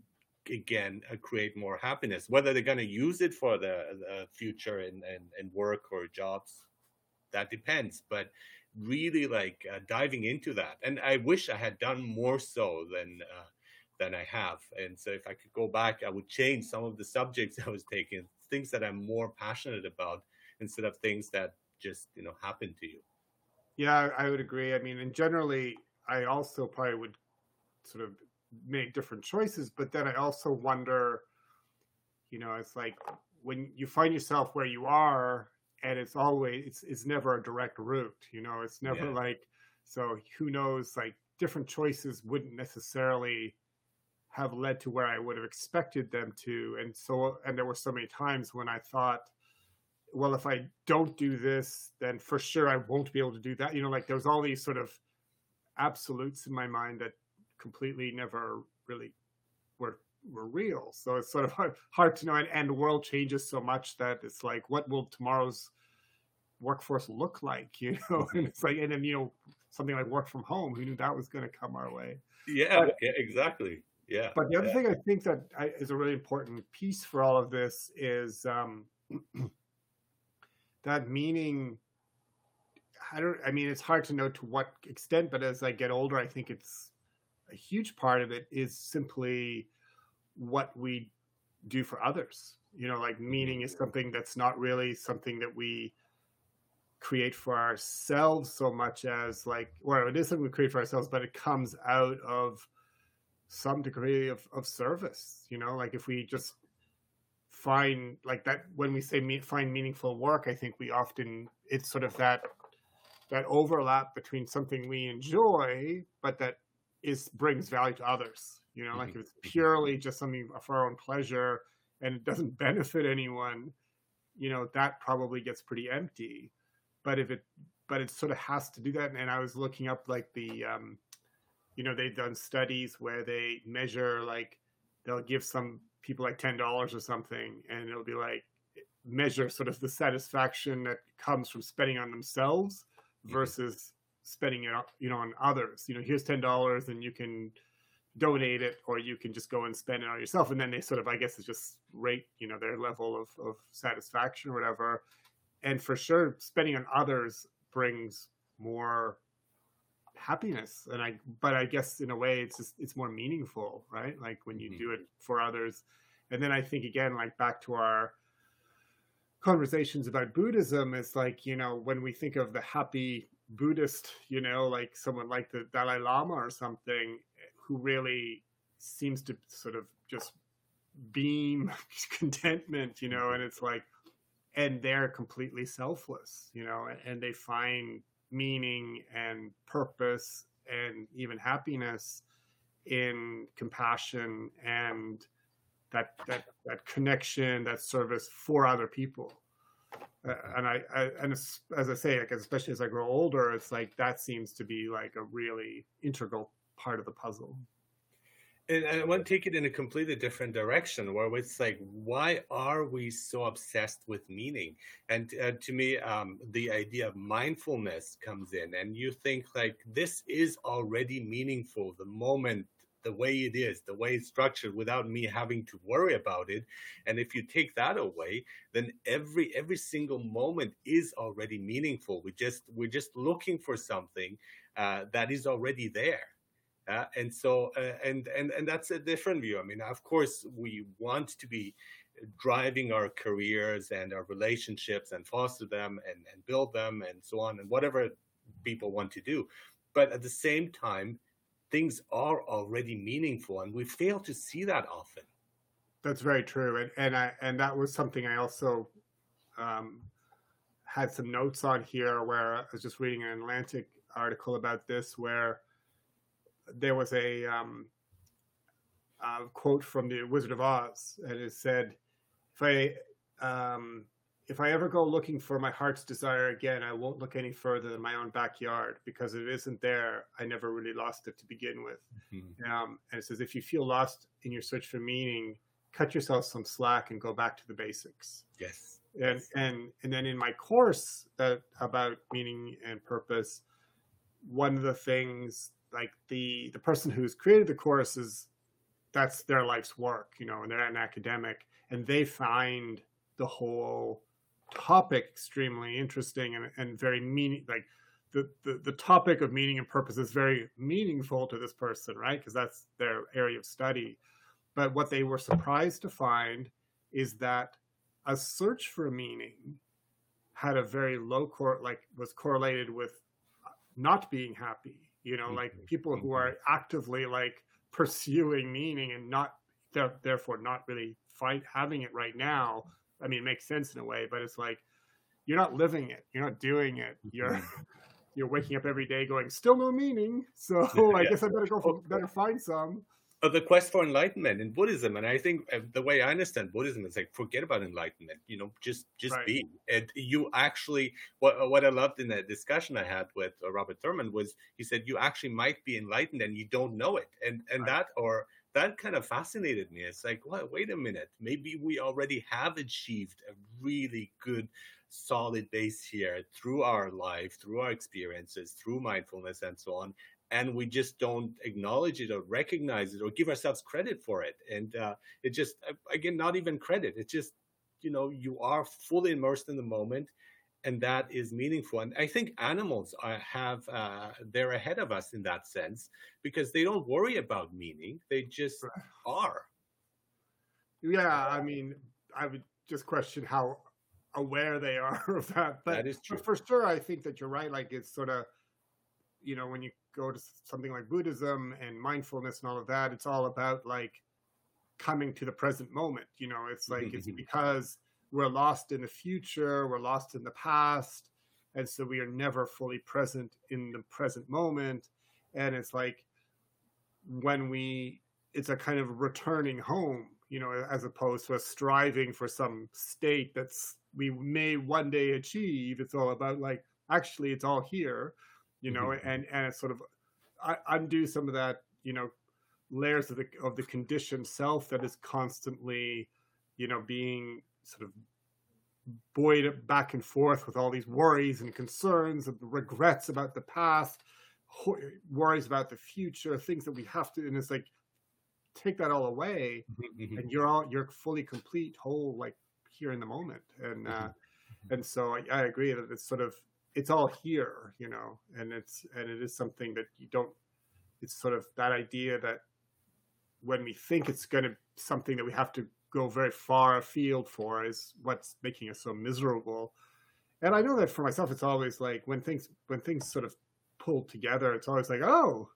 again, uh, create more happiness. Whether they're going to use it for the, the future in, work or jobs, that depends. But really, like uh, diving into that. And I wish I had done more so than. Uh, than I have. And so if I could go back, I would change some of the subjects I was taking, things that I'm more passionate about instead of things that just, you know, happen to you. Yeah, I would agree. I mean, and generally, I also probably would sort of make different choices, but then I also wonder, you know, it's like when you find yourself where you are, and it's always it's it's never a direct route you know it's never yeah. like so who knows like different choices wouldn't necessarily have led to where I would have expected them to. And so, and there were so many times when I thought, well, if I don't do this, then for sure I won't be able to do that. You know, like there was all these sort of absolutes in my mind that completely never really were were real. So it's sort of hard, hard to know. And, and the world changes so much that it's like, what will tomorrow's workforce look like? You know, and it's like, and then you know, something like work from home. Who knew that was going to come our way? Yeah, but, yeah, exactly. Yeah. But the other yeah. thing I think that is a really important piece for all of this is um, that meaning. I don't. I mean, it's hard to know to what extent, but as I get older, I think it's a huge part of it is simply what we do for others. You know, like meaning is something that's not really something that we create for ourselves so much as like, well, it is something we create for ourselves, but it comes out of some degree of, of service. You know, like if we just find like that when we say me, find meaningful work, I think we often it's sort of that that overlap between something we enjoy, but that is brings value to others. You know, like mm-hmm. if it's purely just something for our own pleasure and it doesn't benefit anyone, you know, that probably gets pretty empty but if it but it sort of has to do that and i was looking up like the um you know they've done studies where they measure like they'll give some people like ten dollars or something and it'll be like measure sort of the satisfaction that comes from spending on themselves versus mm-hmm. spending it you know on others. You know here's ten dollars and you can donate it or you can just go and spend it on yourself. And then they sort of i guess it's just rate you know their level of, of satisfaction or whatever. And for sure spending on others brings more happiness. And i but i guess in a way it's just it's more meaningful right? Like when you mm-hmm. do it for others. And then i think again like back to our conversations about buddhism it's like you know when we think of the happy buddhist you know like someone like the dalai lama or something who really seems to sort of just beam contentment you know and it's like and they're completely selfless, you know, and they find meaning and purpose and even happiness in compassion and that that that connection, that service for other people. Uh, and I, I and as I say, like especially as I grow older, it's like that seems to be like a really integral part of the puzzle and I want to take it in a completely different direction where it's like, why are we so obsessed with meaning? And uh, to me, um, the idea of mindfulness comes in, and you think like this is already meaningful the moment the way it is, the way it's structured, without me having to worry about it. And if you take that away, then every every single moment is already meaningful. We just we're just looking for something uh, that is already there uh, and so, uh, and and and that's a different view. I mean, of course, we want to be driving our careers and our relationships and foster them and, and build them and so on and whatever people want to do. But at the same time, things are already meaningful, and we fail to see that often. That's very true, and and I and that was something I also um, had some notes on here where I was just reading an Atlantic article about this where there was a, um, a quote from the Wizard of Oz, and it said, "If I um, if I ever go looking for my heart's desire again, I won't look any further than my own backyard because if it isn't there, I never really lost it to begin with." Mm-hmm. Um, and it says, "If you feel lost in your search for meaning, cut yourself some slack and go back to the basics." Yes. And and and then in my course that about meaning and purpose, one of the things like the the person who's created the course is that's their life's work, you know, and they're an academic, and they find the whole topic extremely interesting and, and very meaning like the, the the topic of meaning and purpose is very meaningful to this person right? Because that's their area of study. But what they were surprised to find is that a search for meaning had a very low court, like was correlated with not being happy you know like people who are actively like pursuing meaning and not therefore not really fight having it right now i mean it makes sense in a way but it's like you're not living it. You're not doing it. You're Mm-hmm. you're waking up every day going still no meaning. So i Yeah. guess i better go for, better find some of the quest for enlightenment in Buddhism, and I think uh, the way I understand Buddhism is like forget about enlightenment. You know, just just Right. be. And you actually, what what I loved in that discussion I had with uh, Robert Thurman was he said you actually might be enlightened and you don't know it, and and Right. that or that kind of fascinated me. It's like, well, wait a minute, maybe we already have achieved a really good solid base here through our life through our experiences through mindfulness and so on and we just don't acknowledge it or recognize it or give ourselves credit for it. And uh, it just uh, again not even credit it's just you know you are fully immersed in the moment and that is meaningful. And i think animals are, have uh, they're ahead of us in that sense because they don't worry about meaning they just are. Yeah i mean i would just question how aware they are of that but, That is true. for sure i think that you're right like it's sort of you know when you go to something like buddhism and mindfulness and all of that it's all about like coming to the present moment you know it's like it's because we're lost in the future we're lost in the past and so we are never fully present in the present moment and it's like when we it's a kind of returning home you know as opposed to a striving for some state that's we may one day achieve it's all about like actually it's all here you know Mhm. and and it's sort of undo some of that you know layers of the of the conditioned self that is constantly you know being sort of buoyed back and forth with all these worries and concerns and regrets about the past worries about the future things that we have to and it's like take that all away Mhm. and you're all you're fully complete whole like here in the moment. And uh Mhm. and so I, I agree that it's sort of it's all here you know and it's and it is something that you don't it's sort of that idea that when we think it's going to something that we have to go very far afield for is what's making us so miserable. And i know that for myself it's always like when things when things sort of pull together it's always like oh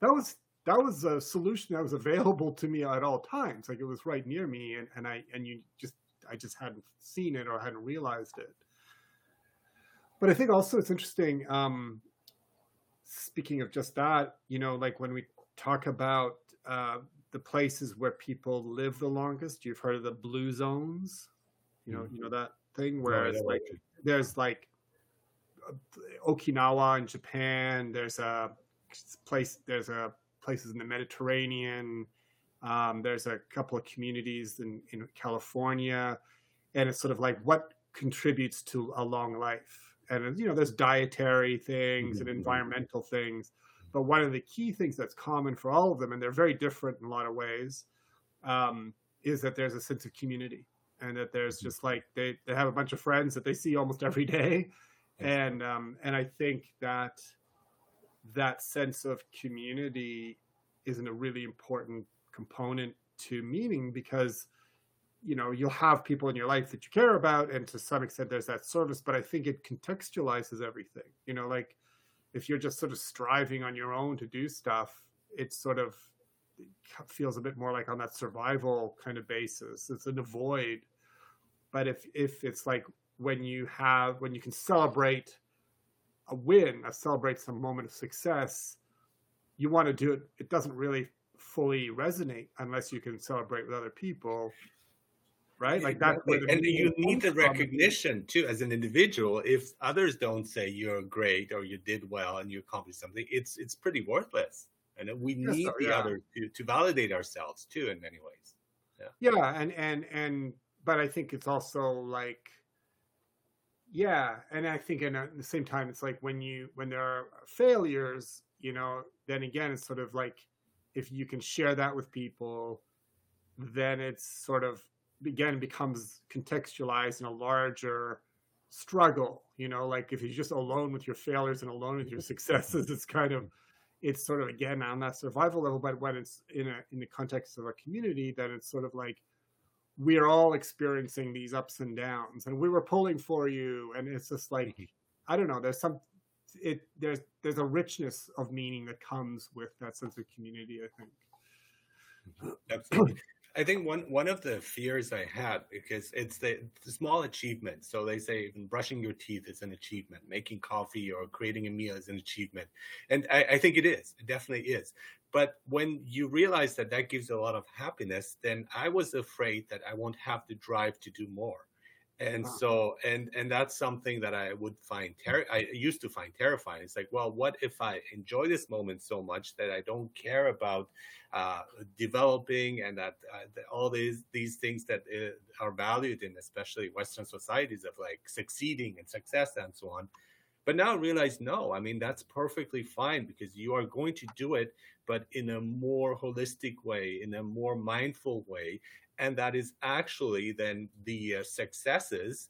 that was that was a solution that was available to me at all times. Like it was right near me and, and i and you just i just hadn't seen it or hadn't realized it but i think also it's interesting um speaking of just that you know like when we talk about uh the places where people live the longest you've heard of the blue zones you know you know that thing where it's like it. there's like uh, Okinawa in Japan. There's a place. There's a places in the Mediterranean. Um, there's a couple of communities in in California, and it's sort of like what contributes to a long life. And you know, there's dietary things and Mhm. environmental things, but one of the key things that's common for all of them, and they're very different in a lot of ways, um, is that there's a sense of community, and that there's just like they they have a bunch of friends that they see almost every day, and um, and I think that that sense of community is in a really important component to meaning because you know you'll have people in your life that you care about and to some extent there's that service but i think it contextualizes everything. You know like if you're just sort of striving on your own to do stuff it sort of feels a bit more like on that survival kind of basis. It's in a void but if if it's like when you have when you can celebrate a win a celebrate some moment of success you want to do it it doesn't really fully resonate unless you can celebrate with other people right? Like that's where the and you need the recognition too as an individual. If others don't say you're great or you did well and you accomplished something it's it's pretty worthless. And we Yes, need so- the yeah. others to to validate ourselves too in many ways. Yeah. And and and but i think it's also like yeah and i think in, at the same time it's like when you when there are failures you know then again it's sort of like if you can share that with people then it's sort of again becomes contextualized in a larger struggle you know like if you're just alone with your failures and alone with your successes it's kind of it's sort of again on that survival level but when it's in a in the context of a community then it's sort of like we are all experiencing these ups and downs and we were pulling for you and it's just like Mhm. i don't know there's some it there's there's a richness of meaning that comes with that sense of community i think Absolutely. I think one one of the fears I had because it's the, the small achievement. So they say even brushing your teeth is an achievement, making coffee or creating a meal is an achievement, and I, I think it is. It definitely is. But when you realize that that gives a lot of happiness, then I was afraid that I won't have the drive to do more and huh. so and and that's something that i would find ter- i used to find terrifying it's like well what if i enjoy this moment so much that i don't care about uh, developing and that, uh, that, all these these things that uh, are valued in especially western societies of like succeeding and success and so on but now I realize no i mean that's perfectly fine because you are going to do it but in a more holistic way in a more mindful way and that is actually then the uh, successes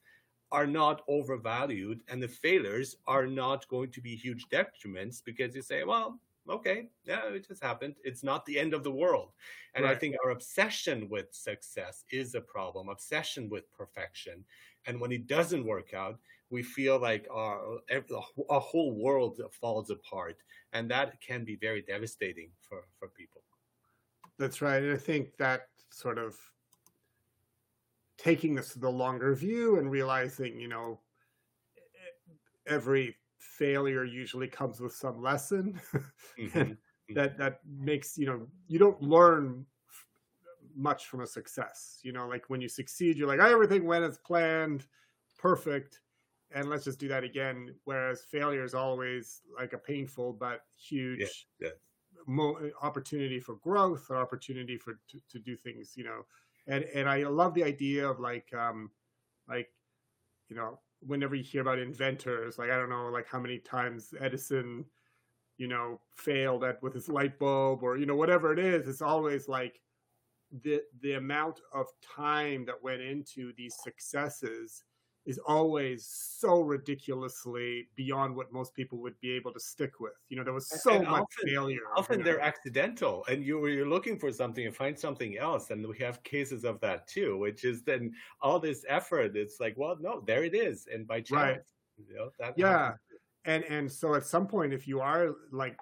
are not overvalued and the failures are not going to be huge detriments because you say well okay yeah it just happened. It's not the end of the world. And right. i think our obsession with success is a problem obsession with perfection. And when it doesn't work out we feel like our, our whole world falls apart and that can be very devastating for for people. That's right. And i think that sort of taking this to the longer view and realizing, you know, every failure usually comes with some lesson. Mm-hmm. that that makes you know you don't learn much from a success you know like when you succeed you're like oh, everything went as planned. Perfect. And let's just do that again. Whereas failure is always like a painful but huge yeah, yeah. Mo- opportunity for growth or opportunity for to, to do things you know and and I love the idea of like um like you know whenever you hear about inventors like I don't know like how many times Edison you know failed at with his light bulb or you know whatever it is it's always like the the amount of time that went into these successes is always so ridiculously beyond what most people would be able to stick with. You know, there was so and much often, failure. Often they're accidental, and you you're looking for something and find something else, and we have cases of that too. Which is then all this effort. It's like, well, no, there it is, and by chance, right. you know, yeah, happens. and and so at some point, if you are like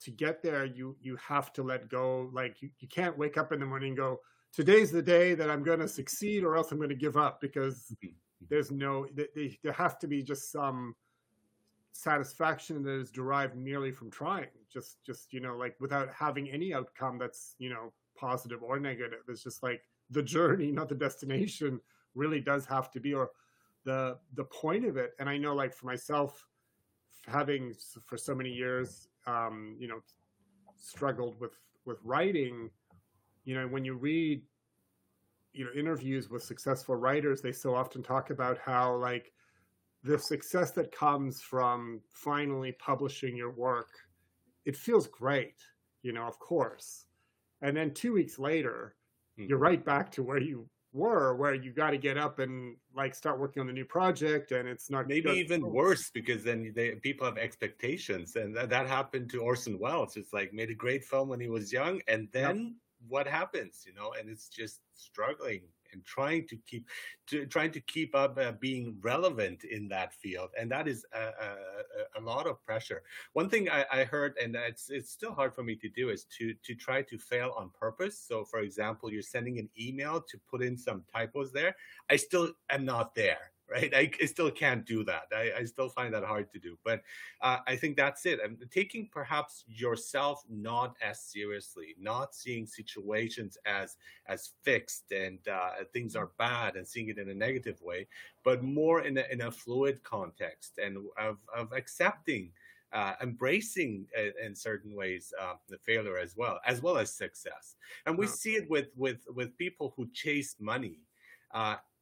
to get there, you you have to let go. Like you, you can't wake up in the morning and go, today's the day that I'm going to succeed, or else I'm going to give up because. Mm-hmm there's no they, there has to be just some satisfaction that is derived merely from trying just just you know like without having any outcome that's you know positive or negative. It's just like the journey not the destination really does have to be or the the point of it. And i know like for myself having for so many years um you know struggled with with writing you know when you read you know interviews with successful writers they so often talk about how like the success that comes from finally publishing your work it feels great you know of course. And then two weeks later mm-hmm. you're right back to where you were where you got to get up and like start working on the new project and it's not maybe even worse because then they, people have expectations and that, that happened to orson welles. It's like made a great film when he was young and then yep what happens you know and it's just struggling and trying to keep to, trying to keep up uh, being relevant in that field and that is a, a, a lot of pressure. One thing I, I, heard and it's it's still hard for me to do is to to try to fail on purpose. So for example you're sending an email to put in some typos there. I still am not there right? I, I, still can't do that. I, I, still find that hard to do. But uh, I think that's it. And taking perhaps yourself not as seriously, not seeing situations as as fixed and uh, things are bad and seeing it in a negative way, but more in a, in a fluid context and of, of accepting. Uh, embracing uh, in certain ways uh, the failure as well, as well as success, and we see it with with with people who chase money.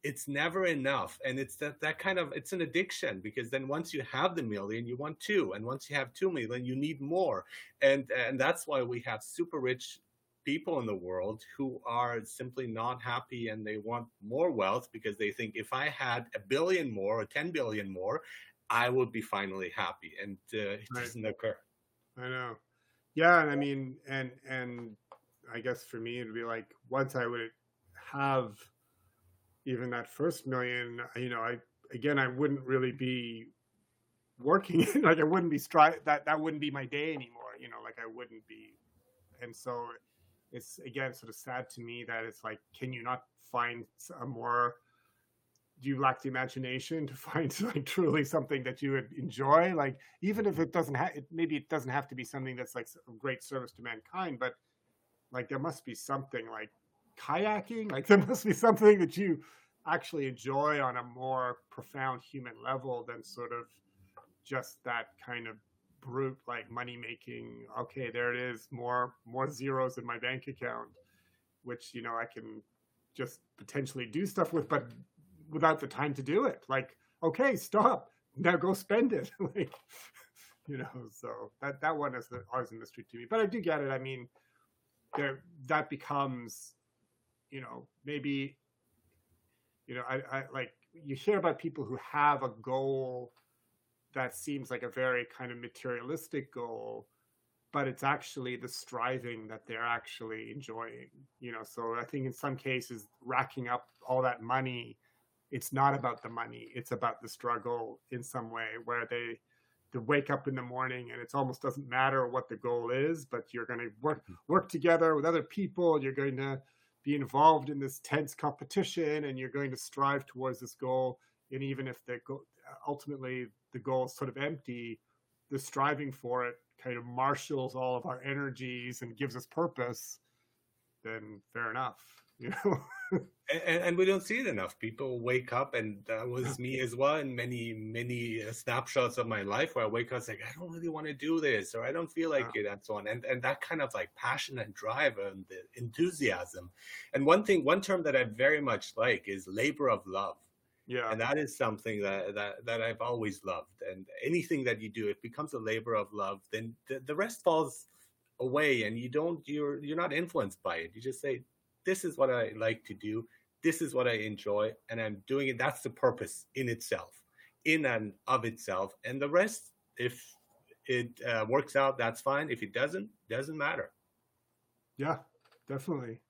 It's never enough and it's that that kind of it's an addiction because then once you have the million you want two and once you have two million you need more and and that's why we have super rich people in the world who are simply not happy and they want more wealth because they think if i had a billion more or 10 billion more i would be finally happy and uh, it right. doesn't occur i know yeah and i mean and and i guess for me it'd be like once i would have even that first million, you know, I again I wouldn't really be working like I wouldn't be stri- that that wouldn't be my day anymore, you know, like I wouldn't be. And so it's again sort of sad to me that it's like, can you not find a more do you lack the imagination to find like truly something that you would enjoy? Like even if it doesn't have maybe it doesn't have to be something that's like a great service to mankind but like there must be something like kayaking? Like there must be something that you actually enjoy on a more profound human level than sort of just that kind of brute like money making okay there it is more more zeros in my bank account which you know i can just potentially do stuff with but without the time to do it. Like okay stop now go spend it. Like you know so that that one is always a mystery to me. But i do get it. I mean there that becomes you know maybe you know I, I like you hear about people who have a goal that seems like a very kind of materialistic goal but it's actually the striving that they're actually enjoying you know so i think in some cases racking up all that money it's not about the money it's about the struggle in some way where they to wake up in the morning and it almost doesn't matter what the goal is but you're going to work mm-hmm. work together with other people you're going to be involved in this tense competition and you're going to strive towards this goal. And even if the goal, ultimately the goal is sort of empty the striving for it kind of marshals all of our energies and gives us purpose then fair enough you know and, and, we don't see it enough. People wake up, and that was me as well. In many, many uh, snapshots of my life, where I wake up, like I don't really want to do this, or I don't feel like it, and so on. And and that kind of like passion and drive and the enthusiasm. And one thing, one term that I very much like is labor of love. Yeah, and that is something that that that I've always loved. And anything that you do, it becomes a labor of love. Then the, the rest falls away, and you don't you're you're not influenced by it. You just say, this is what I like to do. This is what I enjoy, and I'm doing it. That's the purpose in itself, in and of itself. And the rest, if it uh, works out, that's fine. If it doesn't, doesn't matter. Yeah, definitely.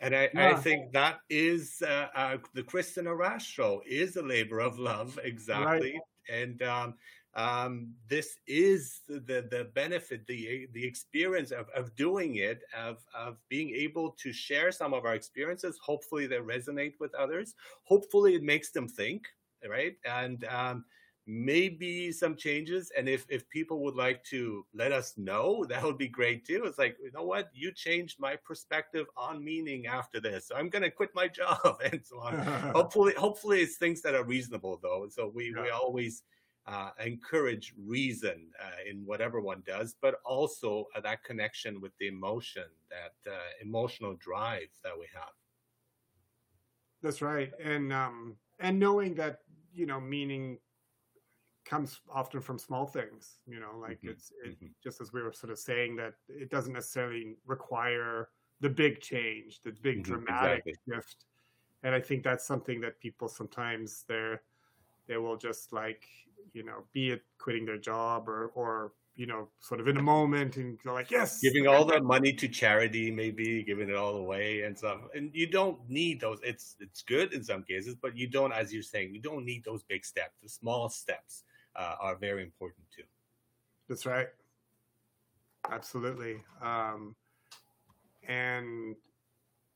And I, yeah. I think that is uh, uh, the Kristen Arash show is a labor of love, exactly. Right. And um, um, this is the the benefit, the the experience of, of doing it, of of being able to share some of our experiences. Hopefully, they resonate with others. Hopefully, it makes them think, right? And um, maybe some changes. And if if people would like to let us know, that would be great too. It's like you know what, you changed my perspective on meaning after this. So I'm going to quit my job and so on. hopefully, hopefully, it's things that are reasonable though. So we yeah. we always uh, encourage reason uh, in whatever one does, but also uh, that connection with the emotion, that uh, emotional drive that we have. That's right, and um, and knowing that you know meaning comes often from small things. You know, like mm-hmm. it's it, mm-hmm. just as we were sort of saying that it doesn't necessarily require the big change, the big mm-hmm, dramatic exactly. shift. And I think that's something that people sometimes they're they will just like you know, be it quitting their job or or you know, sort of in a moment and go like, yes, giving all that money to charity, maybe giving it all away and stuff. And you don't need those. It's it's good in some cases, but you don't, as you're saying, you don't need those big steps. The small steps uh, are very important too. That's right. Absolutely. Um, and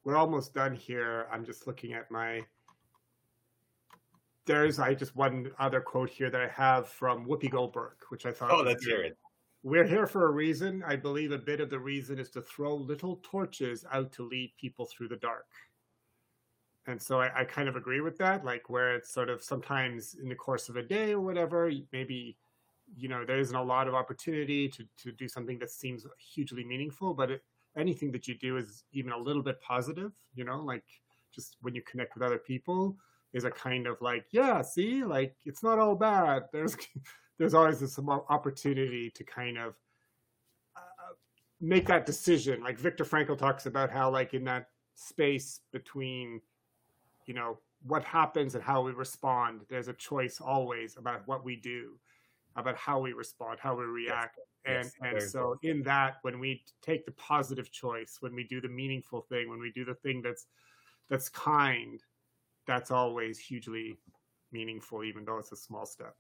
we're almost done here. I'm just looking at my there's I just one other quote here that I have from Whoopi Goldberg, which I thought. Oh, let's hear it. We're here for a reason. I believe a bit of the reason is to throw little torches out to lead people through the dark. And so I, I kind of agree with that. Like where it's sort of sometimes in the course of a day or whatever, maybe you know there isn't a lot of opportunity to to do something that seems hugely meaningful, but it, anything that you do is even a little bit positive. You know, like just when you connect with other people is a kind of like, yeah, see, like it's not all bad. There's there's always this opportunity to kind of uh, make that decision. Like Viktor Frankl talks about how, like in that space between, you know, what happens and how we respond, there's a choice always about what we do, about how we respond, how we react. Yes. And yes, and so in that, when we take the positive choice, when we do the meaningful thing, when we do the thing that's that's kind, that's always hugely meaningful, even though it's a small step.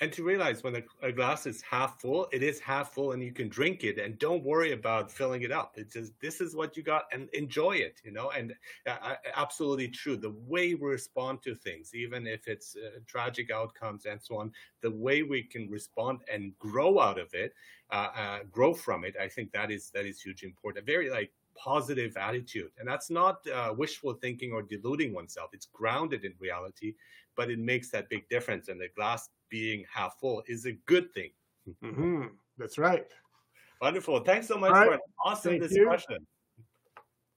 and to realize when a, a, glass is half full, it is half full and you can drink it and don't worry about filling it up. It's just, this is what you got and enjoy it, you know, and uh, absolutely true. The way we respond to things, even if it's uh, tragic outcomes and so on, the way we can respond and grow out of it, uh, uh grow from it, I think that is, that is hugely important. Very like positive attitude. And that's not uh, wishful thinking or deluding oneself. It's grounded in reality, but it makes that big difference. And the glass being half full is a good thing. Mm-hmm. That's right. Wonderful. Thanks so much right. for an awesome thank discussion. You.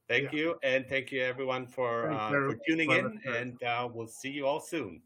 Thank yeah. you. And thank you, everyone, for, uh, for tuning in. And uh, we'll see you all soon.